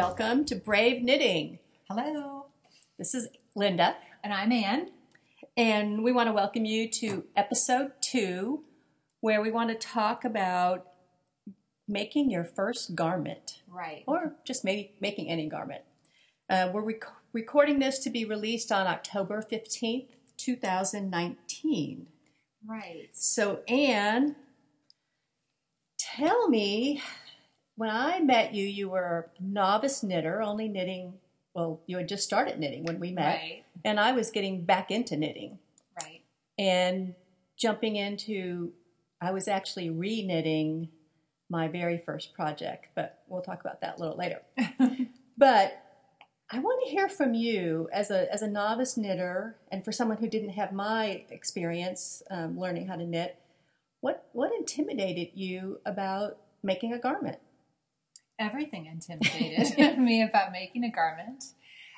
welcome to Brave Knitting. Hello. This is Linda, And I'm Ann. and we want to welcome you to episode two, where we want to talk about making your first garment, Right. or just maybe making any garment. Uh, we're rec- recording this to be released on October 15th, 2019. Right. So, Anne, tell me, when I met you, you were a novice knitter, only knitting, well, you had just started knitting when we met, Right. and I was getting back into knitting Right. and jumping into, I was actually re knitting my very first project, but we'll talk about that a little later. but I want to hear from you as a as a novice knitter, and for someone who didn't have my experience um, learning how to knit, what what intimidated you about making a garment? Everything intimidated me about making a garment.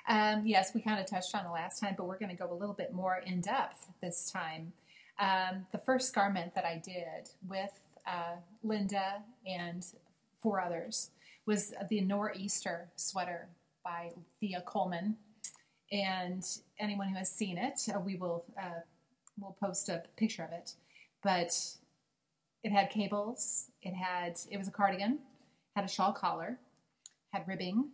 Um, yes, we kind of touched on it last time, but we're going to go a little bit more in depth this time. Um, the first garment that I did with uh, Linda and four others was the Nor'easter sweater by Thea Colman. And anyone who has seen it, uh, we will uh, we'll post a picture of it. But it had cables. It had it was a cardigan, had a shawl collar, had ribbing,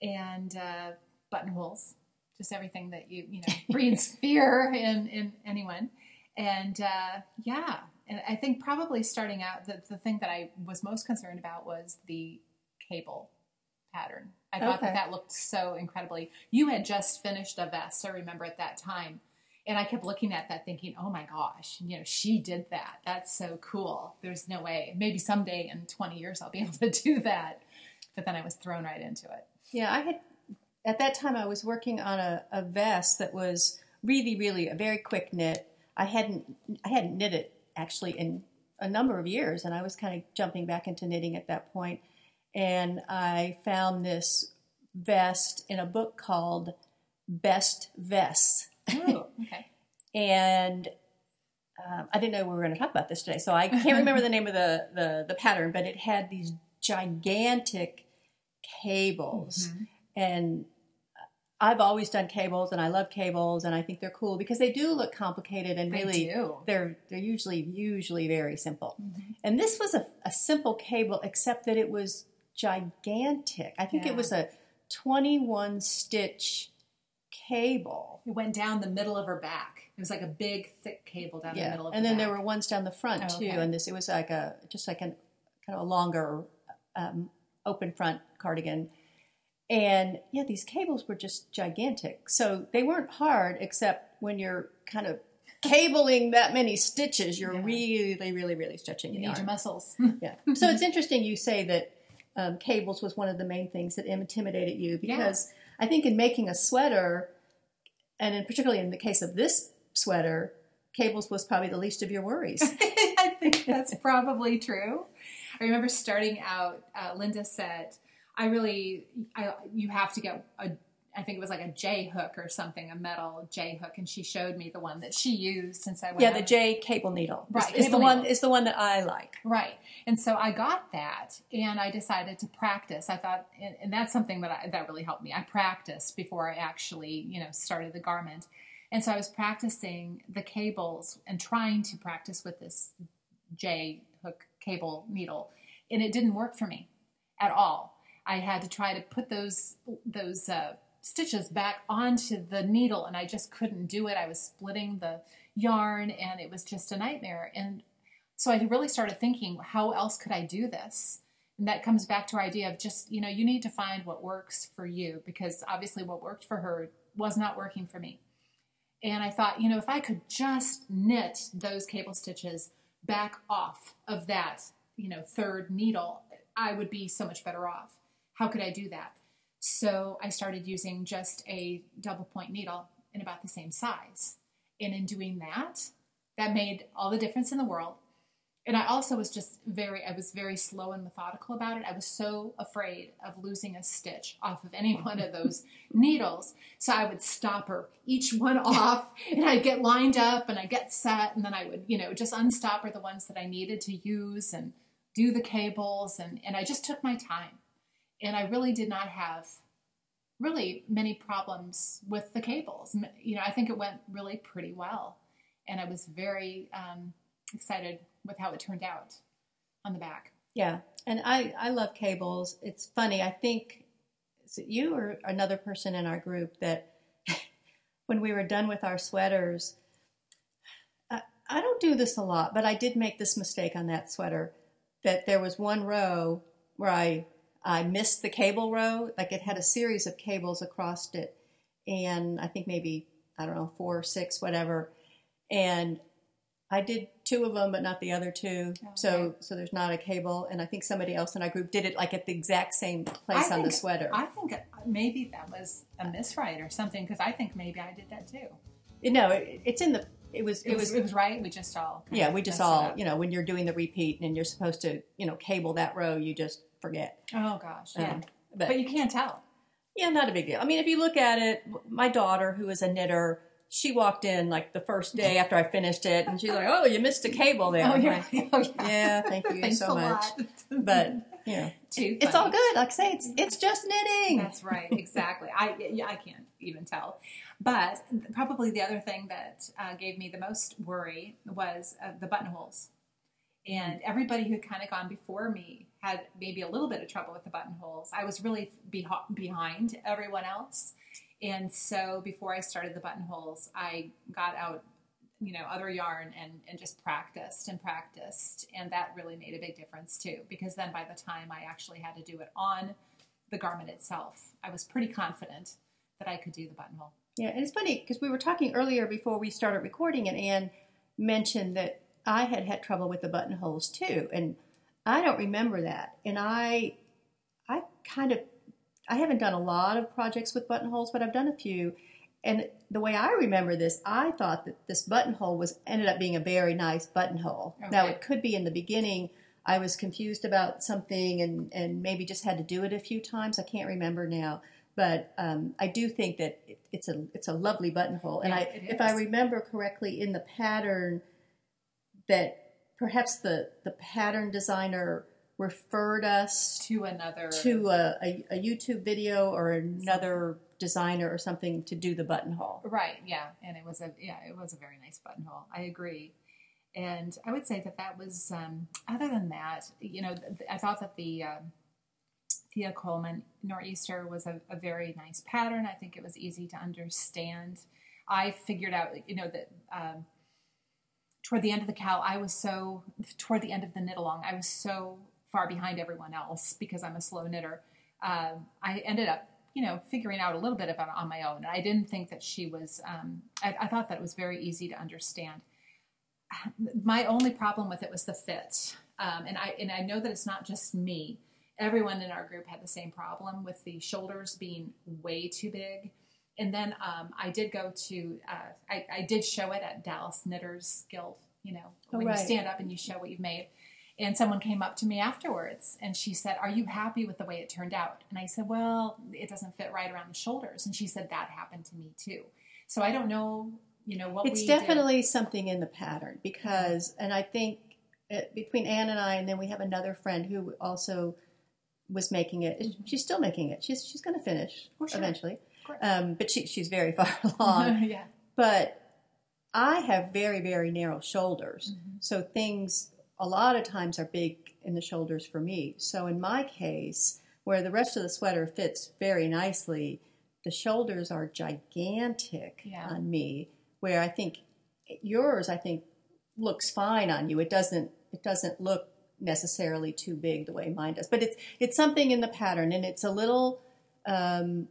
and uh, buttonholes. Just everything that you you know breeds fear in in anyone. And uh, yeah, and I think probably starting out, the, the thing that I was most concerned about was the cable pattern. I thought Okay. that that looked so incredibly. You had just finished a vest, I remember at that time. And I kept looking at that thinking, oh my gosh, you know, she did that. That's so cool. There's no way. Maybe someday in 20 years I'll be able to do that. But then I was thrown right into it. Yeah, I had at that time I was working on a, a vest that was really, really a very quick knit. I hadn't I hadn't knit it actually in a number of years, and I was kind of jumping back into knitting at that point. And I found this vest in a book called Best Vests, Oh, okay. and um, I didn't know we were going to talk about this today, so I can't remember the name of the, the the pattern, but it had these gigantic cables, Mhm. and I've always done cables, and I love cables, and I think they're cool because they do look complicated and They really do. they're they're usually usually very simple. Mhm. And this was a, a simple cable, except that it was gigantic. I think Yeah. it was a 21 stitch cable. It went down the middle of her back. It was like a big, thick cable down the middle of and then back. there were ones down the front Oh, too. okay. And this it was like a just like an kind of a longer um, open front cardigan. And yeah, these cables were just gigantic. So they weren't hard, except when you're kind of cabling that many stitches, you're Yeah. really, really, really stretching You need yarn. your muscles. Yeah. So it's interesting you say that um, cables was one of the main things that intimidated you Yeah. because I think in making a sweater, and in particularly in the case of this sweater, cables was probably the least of your worries. I think that's probably true. I remember starting out, uh, Linda said, I really, I, you have to get a, I think it was like a J hook or something, a metal J hook. And she showed me the one that she used since I went yeah, out- the J cable needle Right, is, the cable one is the one that I like. Right. And so I got that and I decided to practice. I thought, and, and that's something that I, that really helped me. I practiced before I actually, you know, started the garment. And so I was practicing the cables and trying to practice with this J hook cable needle. And it didn't work for me at all. I had to try to put those, those, uh, stitches back onto the needle and I just couldn't do it. I was splitting the yarn and it was just a nightmare. And so I really started thinking, how else could I do this? And that comes back to our idea of just, you know, you need to find what works for you because obviously what worked for her was not working for me. And I thought, you know, if I could just knit those cable stitches back off of that, you know, third needle, I would be so much better off. How could I do that? So I started using just a double point needle in about the same size. And in doing that, that made all the difference in the world. And I also was just very, I was very slow and methodical about it. I was so afraid of losing a stitch off of any one of those needles. So I would stop her each one off and I'd get lined up and I'd get set and then I would, you know, just unstop her the ones that I needed to use and do the cables. And, and I just took my time. And I really did not have really many problems with the cables. You know, I think it went really pretty well, and I was very um, excited with how it turned out on the back. Yeah, and I I love cables. It's funny. I think is it you or another person in our group that when we were done with our sweaters, I, I don't do this a lot, but I did make this mistake on that sweater. That there was one row where I I missed the cable row, like it had a series of cables across it, and I think maybe I don't know four or six, whatever, and I did two of them, but not the other two. Oh, so Okay. so there's not a cable, and I think somebody else in our group did it like at the exact same place I on the sweater. I think maybe that was a miswrite or something because I think maybe I did that too. no, it, it's in the. It was. It, was, it was right. We just all Yeah, we just all, you know, when you're doing the repeat and you're supposed to, you know, cable that row, you just forget. Oh gosh, yeah. Um, but, but you can't tell. yeah, not a big deal. I mean, if you look at it, my daughter, who is a knitter, she walked in like the first day after I finished it, and she's like, "Oh, you missed a cable there." Oh yeah, like, oh, yeah. yeah, thank you Thanks so much. lot. But you know, it's all good. Like I say, it's it's just knitting. That's right, exactly. I yeah, I can't even tell. But probably the other thing that uh, gave me the most worry was uh, the buttonholes. And everybody who had kind of gone before me had maybe a little bit of trouble with the buttonholes. I was really beh- behind everyone else. And so before I started the buttonholes, I got out, you know, other yarn and, and just practiced and practiced. And that really made a big difference too, because then by the time I actually had to do it on the garment itself, I was pretty confident that I could do the buttonhole. Yeah, and it's funny because we were talking earlier before we started recording, and Anne mentioned that I had had trouble with the buttonholes too, and I don't remember that. And I, I kind of, I haven't done a lot of projects with buttonholes, but I've done a few. And the way I remember this, I thought that this buttonhole was ended up being a very nice buttonhole. Now it could be in the beginning. I was confused about something and, and maybe just had to do it a few times. I can't remember now, but um, I do think that it, it's a it's a lovely buttonhole. And Yeah, I, if I remember correctly, in the pattern, that perhaps the the pattern designer referred us To another to a, a, a YouTube video or another designer or something to do the buttonhole. Right, yeah, and it was a yeah, it was a very nice buttonhole. I agree, and I would say that that was. Um, other than that, you know, th- I thought that the um Thea Colman Nor'easter was a, a very nice pattern. I think it was easy to understand. I figured out, you know, that um, toward the end of the cow, I was so toward the end of the knit along, I was so far behind everyone else because I'm a slow knitter. Um, I ended up, you know, figuring out a little bit about it on my own. And I didn't think that she was. Um, I, I thought that it was very easy to understand. My only problem with it was the fit, um, and I and I know that it's not just me. Everyone in our group had the same problem with the shoulders being way too big. And then um, I did go to, uh, I, I did show it at Dallas Knitters Guild, you know, Oh, when right. you stand up and you show what you've made. And someone came up to me afterwards and she said, Are you happy with the way it turned out? And I said, Well, it doesn't fit right around the shoulders. And she said, That happened to me too. So I don't know, you know, what It's we did. definitely something in the pattern because, and I think uh between Anne and I, and then we have another friend who also was making it. She's still making it. She's she's going to finish Oh, sure. eventually. Um, but she, she's very far along. yeah. but I have very very narrow shoulders, Mm-hmm. so things a lot of times are big in the shoulders for me. So in my case, where the rest of the sweater fits very nicely, the shoulders are gigantic Yeah. on me. Where I think yours, I think looks fine on you. It doesn't. It doesn't look necessarily too big the way mine does. But it's it's something in the pattern, and it's a little. Um,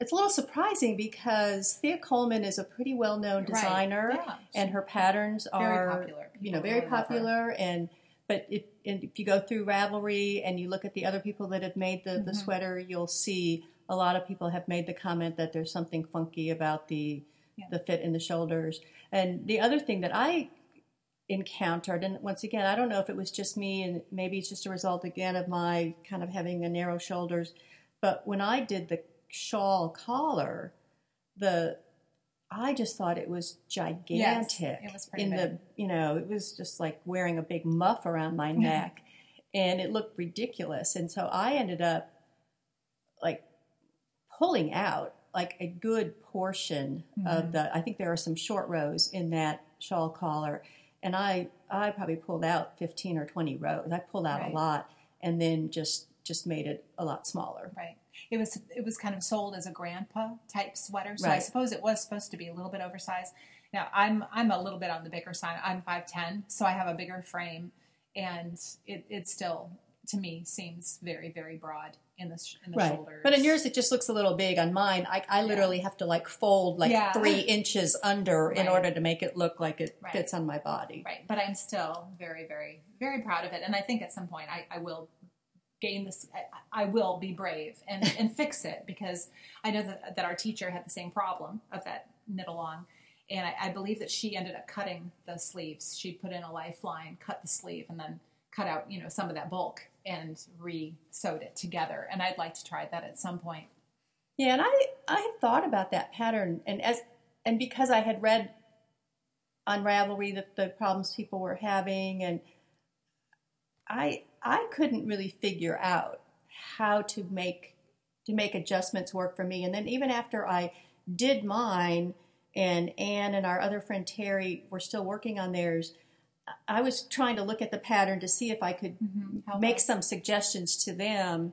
it's a little surprising because Thea Colman is a pretty well-known Right. designer, Yeah. and her patterns are Very popular. you know very really popular. And but if, and if you go through Ravelry and you look at the other people that have made the, the Mhm. sweater, you'll see a lot of people have made the comment that there's something funky about the Yeah. the fit in the shoulders. And the other thing that I encountered, and once again, I don't know if it was just me, and maybe it's just a result again of my kind of having a narrow shoulders. But when I did the shawl collar, the I just thought it was gigantic. it was pretty in big. the you know it was just like wearing a big muff around my neck, and it looked ridiculous. And so I ended up like pulling out like a good portion of Mhm. the. I think there are some short rows in that shawl collar, and I I probably pulled out fifteen or twenty rows. I pulled out Right. a lot, and then just just made it a lot smaller. Right. It was it was kind of sold as a grandpa type sweater, so I suppose it was supposed to be a little bit oversized. Now I'm I'm a little bit on the bigger side. I'm five ten, so I have a bigger frame, and it it still to me seems very very broad in the in the Right, shoulders. but in yours it just looks a little big. On mine, I, I literally have to like fold like Yeah. three inches under in order to make it look like it Right. fits on my body. right, but I'm still very very very proud of it, and I think at some point I, I will gain this. I, I will be brave and and fix it because I know that that our teacher had the same problem of that knit along. And I, I believe that she ended up cutting the sleeves. She put in a lifeline, cut the sleeve, and then cut out, you know, some of that bulk and re-sewed it together. And I'd like to try that at some point. Yeah, and I I thought about that pattern, and as and because I had read on Ravelry the problems people were having, and I I couldn't really figure out how to make to make adjustments work for me. And then even after I did mine, and Anne and our other friend Terry were still working on theirs, I was trying to look at the pattern to see if I could mm-hmm. How make some suggestions to them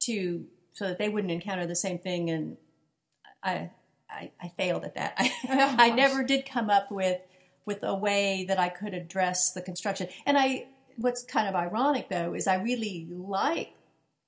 to so that they wouldn't encounter the same thing and I I, I failed at that. I, Oh, I never did come up with with a way that I could address the construction. And I what's kind of ironic though is I really like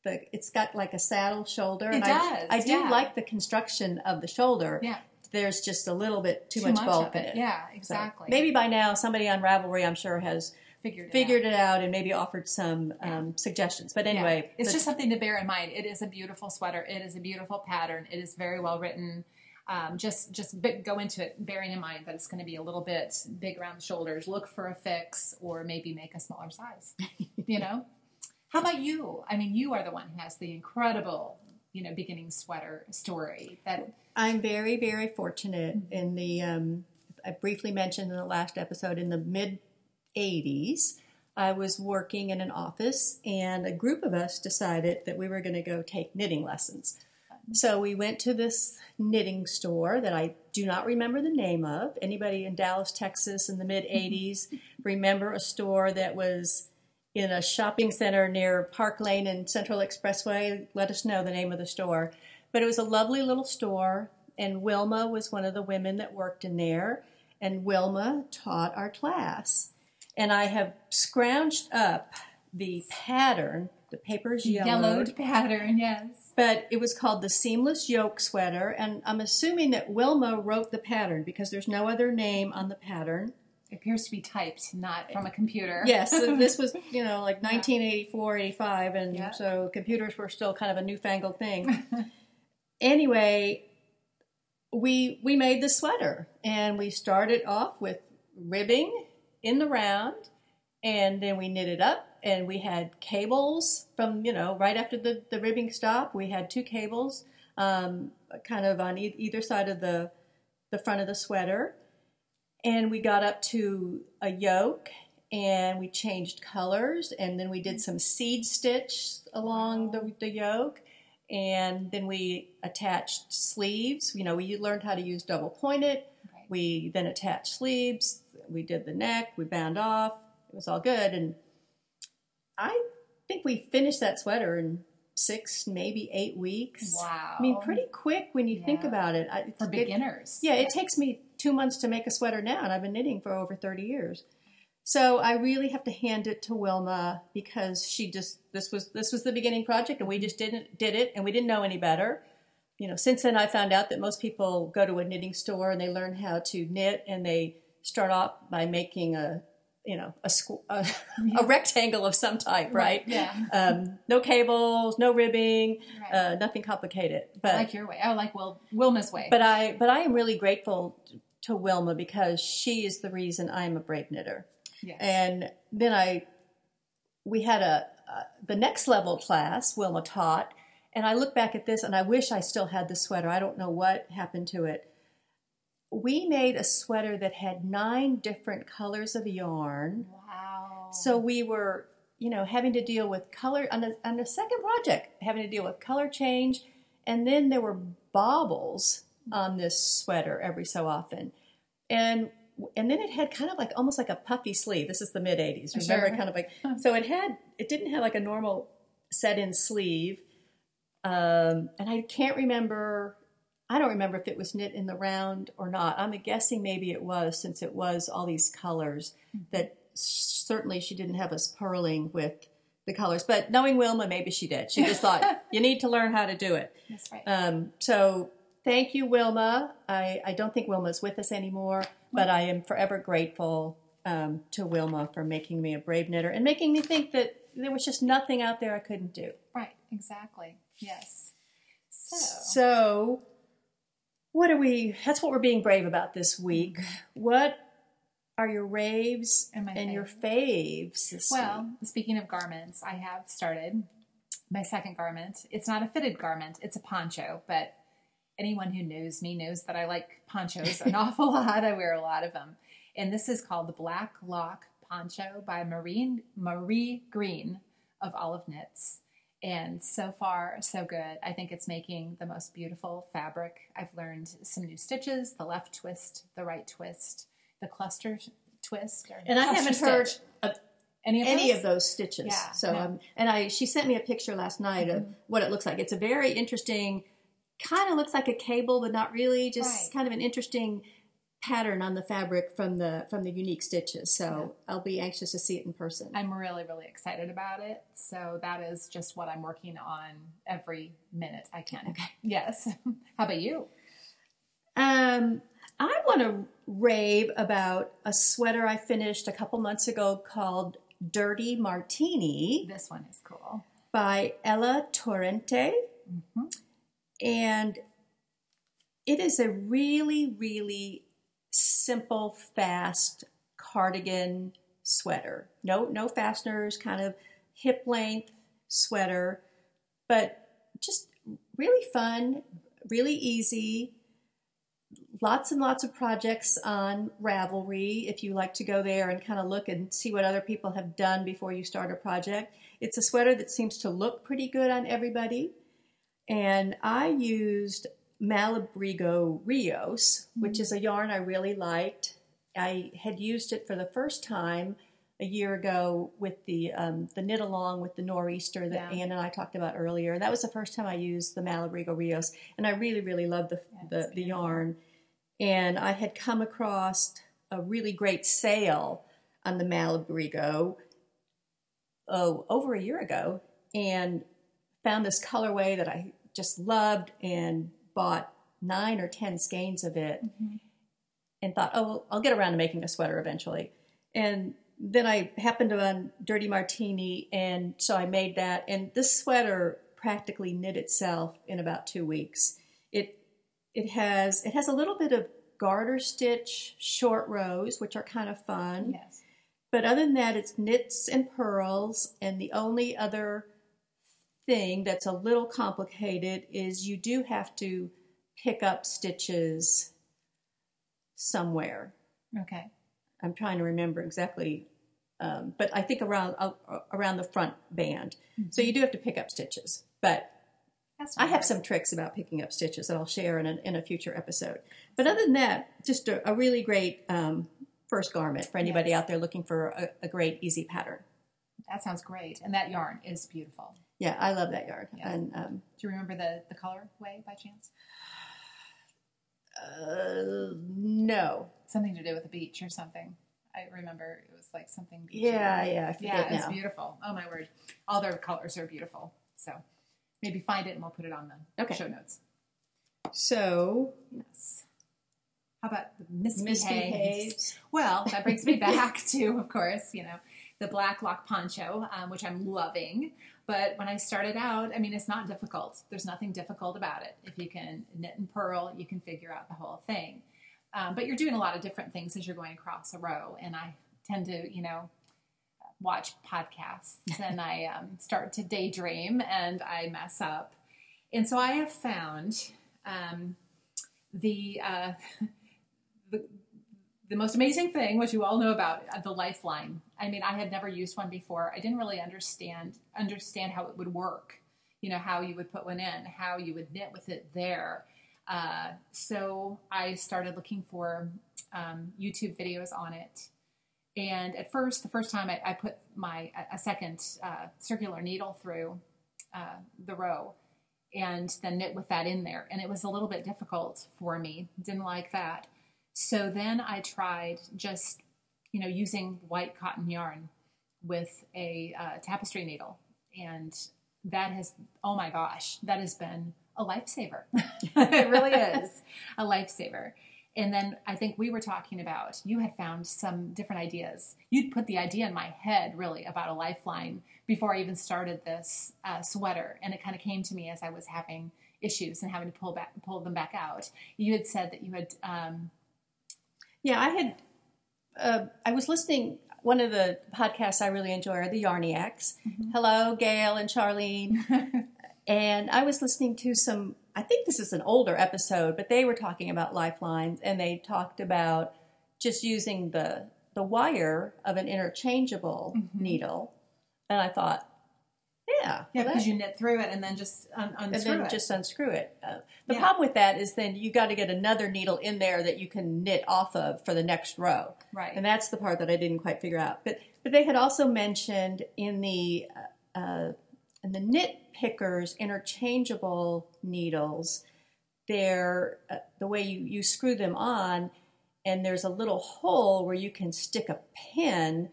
the it's got like a saddle shoulder It and does, I, I do yeah. like the construction of the shoulder. Yeah. There's just a little bit too, Too much much bulk in it. Yeah, So exactly. maybe by now somebody on Ravelry I'm sure has figured it figured out. it out and maybe offered some um, suggestions. But anyway, Yeah. it's just something to bear in mind. It is a beautiful sweater. It is a beautiful pattern. It is very well written. Um, just just b- go into it bearing in mind that it's going to be a little bit big around the shoulders. Look for a fix, or maybe make a smaller size. you know. How about you? I mean, you are the one who has the incredible, you know, beginning sweater story. That I'm very, very fortunate Mm-hmm. in the, um, I briefly mentioned in the last episode, in the mid 80s, I was working in an office and a group of us decided that we were going to go take knitting lessons. So we went to this knitting store that I do not remember the name of. Anybody in Dallas, Texas in the mid mm-hmm. 80s remember a store that was in a shopping center near Park Lane and Central Expressway? Let us know the name of the store. But it was a lovely little store, and Wilma was one of the women that worked in there, and Wilma taught our class. And I have scrounged up the pattern. The paper's yellowed, yellowed pattern, yes. but it was called the Seamless Yoke Sweater. And I'm assuming that Wilma wrote the pattern because there's no other name on the pattern. It appears to be typed, not from a computer. Yes, so this was, you know, like 1984, 85, and Yeah. so computers were still kind of a newfangled thing. anyway, we we made the sweater and we started off with ribbing in the round and then we knit it up and we had cables from, you know, right after the, the ribbing stop, we had two cables um, kind of on e- either side of the the front of the sweater. And we got up to a yoke and we changed colors and then we did some seed stitch along the, the yoke. And then we attached sleeves. You know we learned how to use double pointed. Right. we then attached sleeves. We did the neck. We bound off. It was all good. And i think we finished that sweater in six maybe eight weeks Wow. i mean pretty quick when you think about it I- for it- beginners. yeah, it takes me two months to make a sweater now, and I've been knitting for over 30 years. So I really have to hand it to Wilma because she just this was this was the beginning project, and we just didn't did it, and we didn't know any better. You know, since then I found out that most people go to a knitting store and they learn how to knit, and they start off by making a you know a squ- a, a rectangle of some type, right? Yeah. Um, no cables, no ribbing, Right. uh, nothing complicated. But I like your way. I like Wil- Wilma's way. but I but I am really grateful to Wilma because she is the reason I'm a brave knitter. yes. And then I we had a uh, the next level class Wilma taught, and I look back at this and I wish I still had the sweater. I don't know what happened to it. We made a sweater that had nine different colors of yarn. wow. So we were, you know, having to deal with color on the on the second project, having to deal with color change, and then there were baubles on this sweater every so often, and and then it had kind of like almost like a puffy sleeve. This is the mid '80s. Remember, Sure. kind of like so it had it didn't have like a normal set-in sleeve, um, and I can't remember. I don't remember if it was knit in the round or not. I'm guessing maybe it was, since it was all these colors. That certainly she didn't have us purling with the colors, but knowing Wilma, maybe she did. She just thought you need to learn how to do it. That's right. Um, so thank you, Wilma. I, I don't think Wilma's with us anymore, but I am forever grateful um, to Wilma for making me a brave knitter and making me think that there was just nothing out there I couldn't do. right. Exactly. Yes. So, So, what are we? That's what we're being brave about this week. Mm-hmm. What are your raves And my your faves. well, speaking of garments, I have started my second garment. It's not a fitted garment; it's a poncho. But anyone who knows me knows that I like ponchos an awful lot. I wear a lot of them, and this is called the Black Lock Poncho by Marie Marie Greene of Olive Knits. And so far, so good. I think it's making the most beautiful fabric. I've learned some new stitches: the left twist, the right twist, the cluster twist. And I haven't heard of any of any those? of those stitches. Yeah, so, no. um, and I she sent me a picture last night of what it looks like. It's a very interesting, kind of looks like a cable, but not really. Just Right. kind of an interesting pattern on the fabric from the from the unique stitches. So I'll be anxious to see it in person. I'm really, really excited about it. So that is just what I'm working on every minute I can. Okay. Yes. How about you? Um, I want to rave about a sweater I finished a couple months ago called Dirty Martini This one is cool. by Ella Torrente. Mhm. And it is a really, really simple, fast cardigan sweater. No, no fasteners, kind of hip length sweater, but just really fun, really easy. Lots and lots of projects on Ravelry if you like to go there and kind of look and see what other people have done before you start a project. It's a sweater that seems to look pretty good on everybody. And I used Malabrigo Rios, which is a yarn I really liked. I had used it for the first time a year ago with the um, the knit along with the nor'easter that Yeah. Anne and I talked about earlier. That was the first time I used the Malabrigo Rios, and I really really loved the Yeah, the, the yarn. And I had come across a really great sale on the Malabrigo oh over a year ago, and found this colorway that I just loved and bought nine or ten skeins of it Mhm. and thought, oh, I'll get around to making a sweater eventually. And then I happened on Dirty Martini, and so I made that. And this sweater practically knit itself in about two weeks. It it has it has a little bit of garter stitch short rows, which are kind of fun. Yes. But other than that, it's knits and pearls. And the only other thing that's a little complicated is you do have to pick up stitches somewhere. Okay. I'm trying to remember exactly, um, but I think around uh, around the front band. So you do have to pick up stitches. But I have some tricks about picking up stitches that I'll share in a, in a future episode. But other than that, just a, a really great um, first garment for anybody Yes. out there looking for a, a great, easy pattern. That sounds great. And that yarn is beautiful. Yeah, I love that yard. Yeah. And um, Do you remember the, the colorway by chance? uh, no, Something to do with the beach or something. I remember it was like something. yeah, yeah, Yeah, it's now. beautiful. Oh my word. All their colors are beautiful. So maybe find it and we'll put it on the Okay. show notes. So Yes. How about misbehaves. Well, that brings me back to, of course, you know, the black lock poncho, um, which I'm loving. But when I started out, I mean, it's not difficult. There's nothing difficult about it. If you can knit and purl, you can figure out the whole thing. Um, but you're doing a lot of different things as you're going across a row. And I tend to, you know, watch podcasts and I um, start to daydream and I mess up. And so I have found um, the, uh, the the most amazing thing, which you all know about, uh, the Lifeline. I mean, I had never used one before. I didn't really understand understand how it would work. you know, how you would put one in, how you would knit with it there. Uh, so I started looking for um, YouTube videos on it. And at first, the first time I, I put my a second uh, circular needle through uh, the row, and then knit with that in there, and it was a little bit difficult for me. Didn't like that. So then I tried just you know using white cotton yarn with a uh, tapestry needle, and that has oh my gosh, that has been a lifesaver. it really is a lifesaver. And then I think we were talking about you had found some different ideas. You'd put the idea in my head really about a lifeline before I even started this uh, sweater, and it kind of came to me as I was having issues and having to pull back pull them back out. You had said that you had. Um, yeah, I had. Uh, I was listening. One of the podcasts I really enjoy are the Yarniacs. Mm-hmm. Hello, Gail and Charlene. and I was listening to some I think this is an older episode, but they were talking about lifelines and they talked about just using the the wire of an interchangeable mm-hmm. needle. And I thought, yeah, yeah, because you knit through it and then just un- unscrew and then it. just unscrew it. Uh, the yeah. problem with that is then you got to get another needle in there that you can knit off of for the next row. Right, and that's the part that I didn't quite figure out. But but they had also mentioned in the uh, uh in the knit pickers interchangeable needles. They're uh, the way you, you screw them on, and there's a little hole where you can stick a pin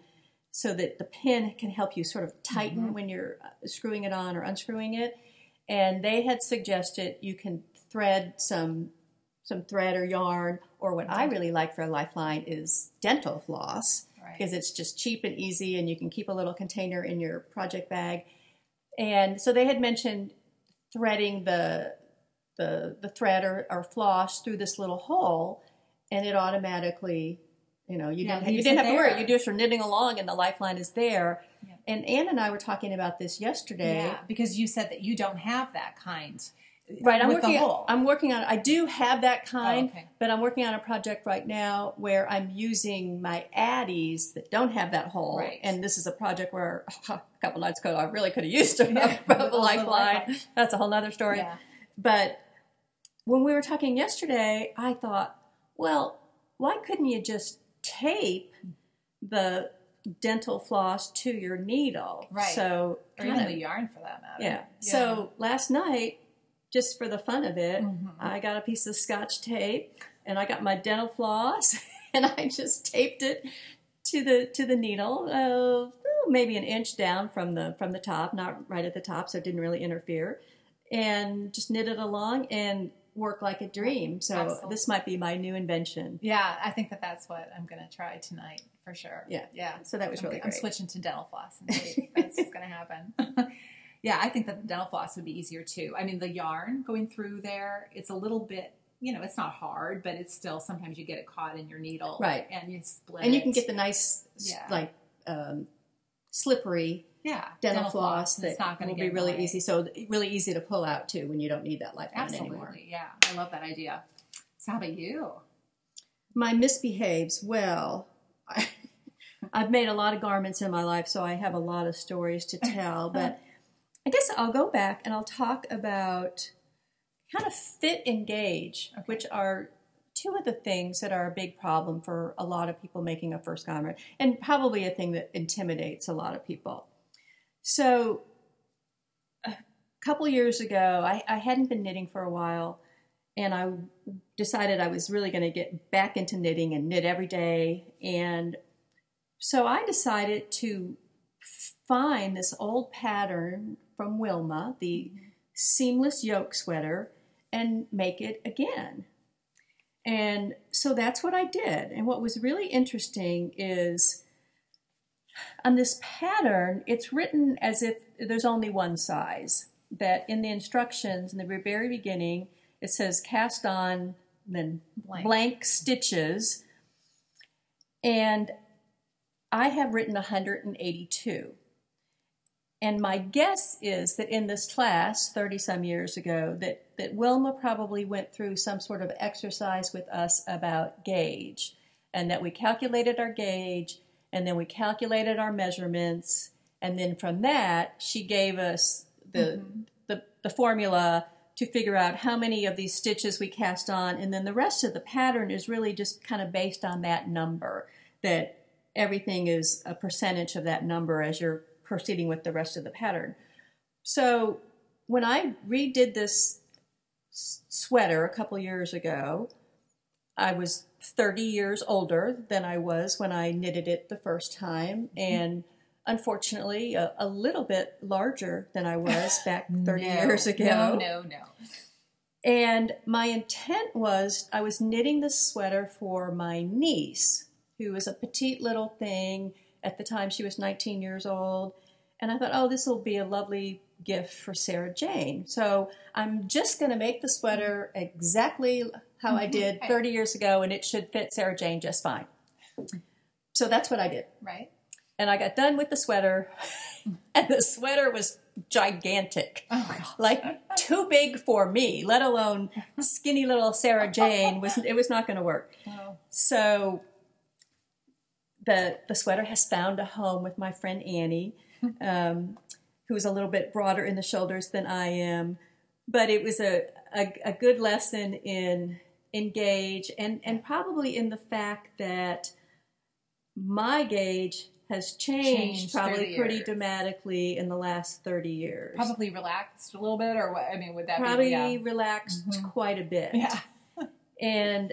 so that the pin can help you sort of tighten mm-hmm. when you're uh, screwing it on or unscrewing it. And they had suggested you can thread some some thread or yarn, or what I really like for a lifeline is dental floss right. because it's just cheap and easy, and you can keep a little container in your project bag. And so they had mentioned threading the the the thread or, or floss through this little hole, and it automatically, you know, you yeah, didn't you didn't have to worry. You just were knitting along, and the lifeline is there. Yeah. And Anne and I were talking about this yesterday. Yeah, because you said that you don't have that kind. Right, I'm working. On, I'm working on. I do have that oh, kind, oh, okay. but I'm working on a project right now where I'm using my addies that don't have that hole. Right. And this is a project where a couple nights ago I really could have used a, yeah. a lifeline. That's a whole other story. Yeah. But when we were talking yesterday, I thought, well, why couldn't you just tape the dental floss to your needle? Right. So or even the yarn for that matter. Yeah. yeah. So last night just for the fun of it, mm-hmm. I got a piece of scotch tape and I got my dental floss and I just taped it to the to the needle, uh, maybe an inch down from the from the top, not right at the top, so it didn't really interfere, and just knit it along and work like a dream. So Absolutely. this might be my new invention. Yeah, I think that that's what I'm going to try tonight for sure. Yeah, yeah. So that was I'm, really great. I'm switching to dental floss and that's going to happen. Yeah, I think that the dental floss would be easier too. I mean, the yarn going through there, it's a little bit, you know, it's not hard, but it's still sometimes you get it caught in your needle, right? And you split, and you can get the nice, yeah. like um, slippery, yeah, dental, dental floss, floss that will be really easy. So really easy to pull out too when you don't need that lifeline Absolutely. anymore. Yeah, I love that idea. So how about you? My misbehaves. Well, I, I've made a lot of garments in my life, so I have a lot of stories to tell, but. I guess I'll go back and I'll talk about kind of fit and gauge, okay. which are two of the things that are a big problem for a lot of people making a first garment, and probably a thing that intimidates a lot of people. So, a couple years ago, I, I hadn't been knitting for a while, and I decided I was really going to get back into knitting and knit every day. And so I decided to find this old pattern from Wilma, the seamless yoke sweater, and make it again. And so that's what I did. And what was really interesting is on this pattern, it's written as if there's only one size. That in the instructions, in the very beginning, it says cast on, then blank, blank stitches. And I have written 182. And my guess is that in this class, 30 some years ago, that, that Wilma probably went through some sort of exercise with us about gauge, and that we calculated our gauge, and then we calculated our measurements, and then from that, she gave us the, mm-hmm. the, the formula to figure out how many of these stitches we cast on, and then the rest of the pattern is really just kind of based on that number, that everything is a percentage of that number as you're proceeding with the rest of the pattern. So when I redid this sweater a couple years ago, I was 30 years older than I was when I knitted it the first time, mm-hmm. and unfortunately, a, a little bit larger than I was back 30 No, years ago. No, no, no. And my intent was I was knitting this sweater for my niece, who was a petite little thing. At the time, she was 19 years old. And I thought, oh, this will be a lovely gift for Sarah Jane. So I'm just going to make the sweater exactly how I did 30 years ago, and it should fit Sarah Jane just fine. So that's what I did. Right? And I got done with the sweater, and the sweater was gigantic Oh like too big for me, let alone skinny little Sarah Jane. Was it was not going to work. Oh. So the the sweater has found a home with my friend Annie, um, who is a little bit broader in the shoulders than I am. But it was a, a, a good lesson in engage and, and probably in the fact that my gauge has changed, Changed probably pretty years. dramatically in the last 30 years. Probably relaxed a little bit, or what? I mean, would that Probably be? Yeah. relaxed Mhm. quite a bit. yeah. And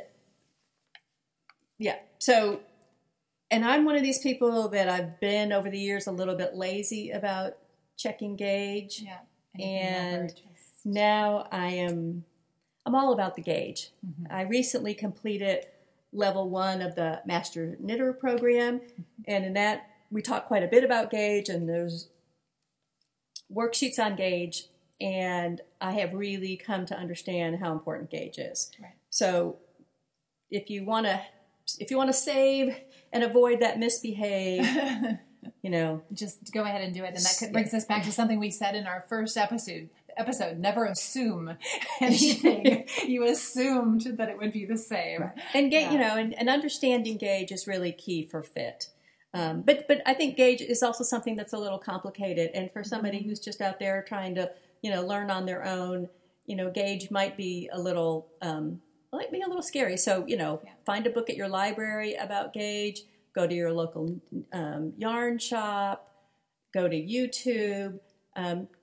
yeah, so, and I'm one of these people that I've been over the years a little bit lazy about checking gauge. Yeah. And Now I am, I'm all about the gauge. Mhm. I recently completed level one of the Master Knitter program, and in that we talk quite a bit about gauge, and there's worksheets on gauge, and I have really come to understand how important gauge is. Right. So, if you want to, if you want to save and avoid that misbehave, you know, just go ahead and do it. And that could, brings us back to something we said in our first episode. Episode: Never assume anything. you assumed that it would be the same. and get, Yeah. you know, and, and understanding gauge is really key for fit. Um, but but I think gauge is also something that's a little complicated, and for somebody Mm-hmm. who's just out there trying to you know learn on their own, you know, gauge might be a little um, might be a little scary. So you know, Yeah. find a book at your library about gauge. Go to your local um, yarn shop. Go to YouTube.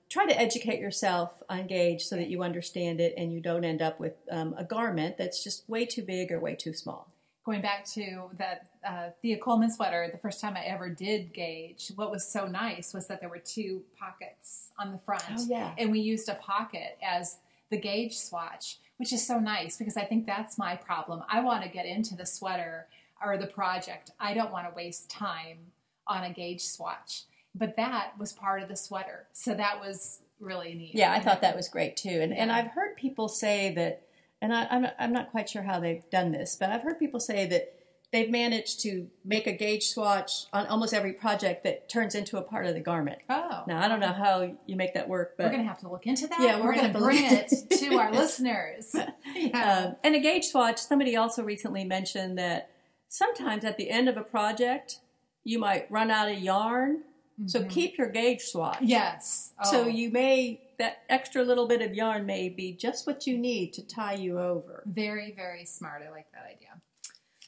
Try to educate yourself on gauge so that you understand it and you don't end up with um, a garment that's just way too big or way too small. Going back to that uh, Thea Colman sweater, the first time I ever did gauge, what was so nice was that there were two pockets on the front. Oh, yeah. And we used a pocket as the gauge swatch, which is so nice because I think that's my problem. I want to get into the sweater or the project. I don't want to waste time on a gauge swatch. But that was part of the sweater. So that was really neat. Yeah, I thought that was great too. And and I've heard people say that, and I, I'm I'm not quite sure how they've done this, but I've heard people say that they've managed to make a gauge swatch on almost every project that turns into a part of the garment. Oh. Now I don't know how you make that work, but We're going to have to look into that. Yeah, we're, we're going gonna to have to bring it to our listeners. Yeah. um, and a gauge swatch. Somebody also recently mentioned that sometimes at the end of a project you might run out of yarn, so Mhm. keep your gauge swatch. yes. So Oh, you may that extra little bit of yarn may be just what you need to tie you over. very, very smart. I like that idea.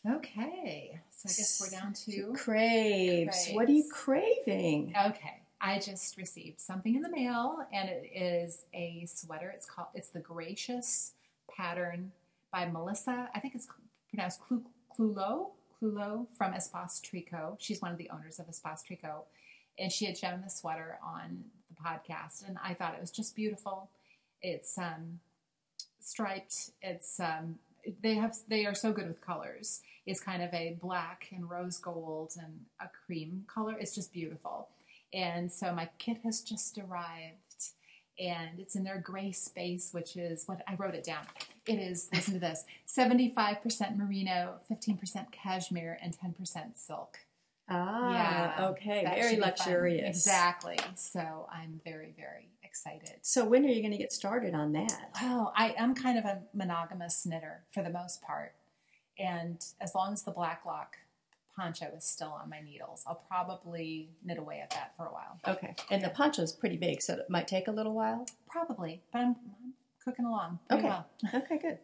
Okay. So I guess we're down to. Craves. What are you craving? Okay. I just received something in the mail, and it is a sweater. It's called. It's the Gracious pattern by Melissa. I think it's pronounced Clu- Clulo. Clulo from Espace Tricot. She's one of the owners of Espace Tricot, and she had shown the sweater on the podcast, and I thought it was just beautiful. It's um, striped. It's um, they have they are so good with colors. It's kind of a black and rose gold and a cream color. It's just beautiful. And so my kit has just arrived and it's in their gray space, which is what I wrote it down. It is, listen to this 75% merino, 15% cashmere, and 10% silk. Ah, Yeah, okay. Very luxurious. Exactly. So I'm very, very excited. So when are you going to get started on that? Oh, I am kind of a monogamous knitter for the most part. And as long as the black lock poncho is still on my needles. I'll probably knit away at that for a while. Okay. And the poncho is pretty big, so it might take a little while. Probably, but I'm, I'm cooking along. Okay. well. Okay, good.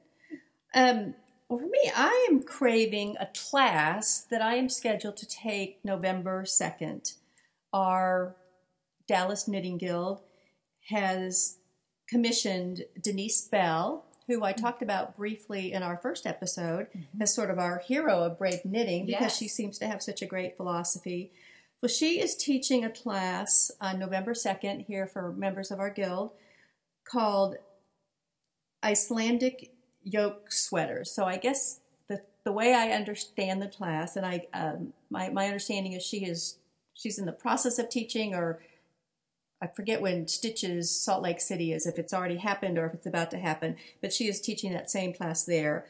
Um, well, for me, I am craving a class that I am scheduled to take November 2nd. Our Dallas Knitting Guild has commissioned Denise Bell, who I mm-hmm. talked about briefly in our first episode, mm-hmm. as sort of our hero of brave knitting because Yes. she seems to have such a great philosophy. Well, she is teaching a class on November 2nd here for members of our guild called Icelandic yoke sweaters. So I guess the the way I understand the class, and I um, my my understanding is she is she's in the process of teaching, or I forget when Stitches Salt Lake City is, if it's already happened or if it's about to happen. But she is teaching that same class there,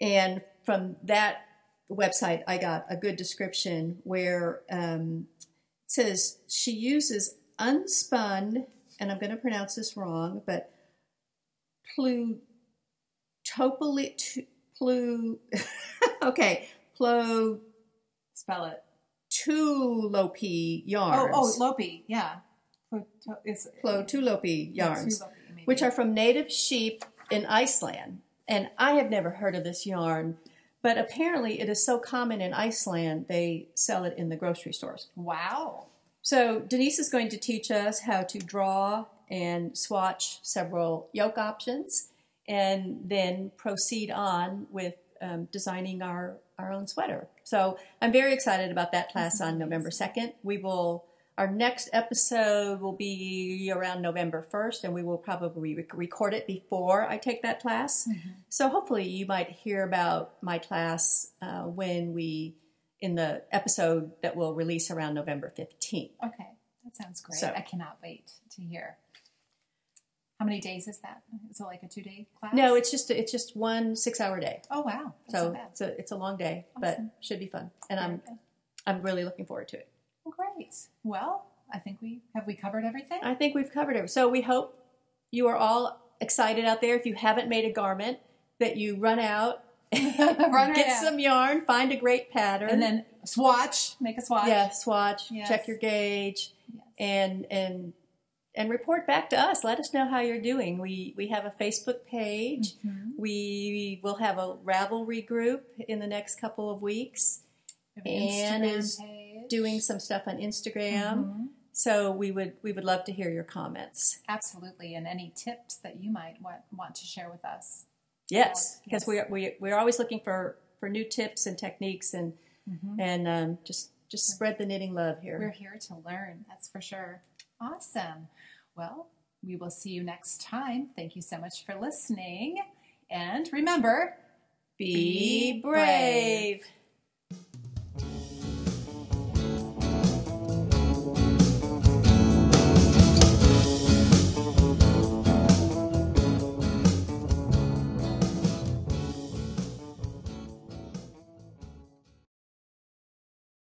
and from that website, I got a good description where um, it says she uses unspun, and I'm going to pronounce this wrong, but plutopoli, tu- plu, okay, plotulopi Spell it. tulopi yarns. Oh, oh, Lopi, yeah. Plotulopi yarns, which are from native sheep in Iceland. And I have never heard of this yarn, but apparently it is so common in Iceland, they sell it in the grocery stores. wow. So Denise is going to teach us how to draw and swatch several yoke options, and then proceed on with um, designing our our own sweater. So I'm very excited about that class on November second. We will. Our next episode will be around November 1st, and we will probably rec- record it before I take that class. So hopefully, you might hear about my class uh, when we in the episode that will release around November 15th. Okay, that sounds great. So- I cannot wait to hear. How many days is that? Is it like a two day class? No, it's just it's just one six hour day. Oh wow, that's So it's a it's a long day, but should be fun. And Very I'm good. I'm really looking forward to it. Well, great. Well, I think we have we covered everything. I think we've covered it. So we hope you are all excited out there. If you haven't made a garment, that you run out, Run get out. some yarn, find a great pattern, and then swatch, make a swatch. yeah, swatch, Yes. check your gauge, Yes. and and and report back to us. Let us know how you're doing. We we have a Facebook page. Mhm. We will have a Ravelry group in the next couple of weeks. We have an Anne is page. Doing some stuff on Instagram. Mhm. So we would we would love to hear your comments. Absolutely, and any tips that you might want, want to share with us. Yes, Yes. because we we we're always looking for for new tips and techniques and and um, just just spread the knitting love here. We're here to learn, that's for sure. Awesome. Well, we will see you next time. Thank you so much for listening. And remember, Be Be brave.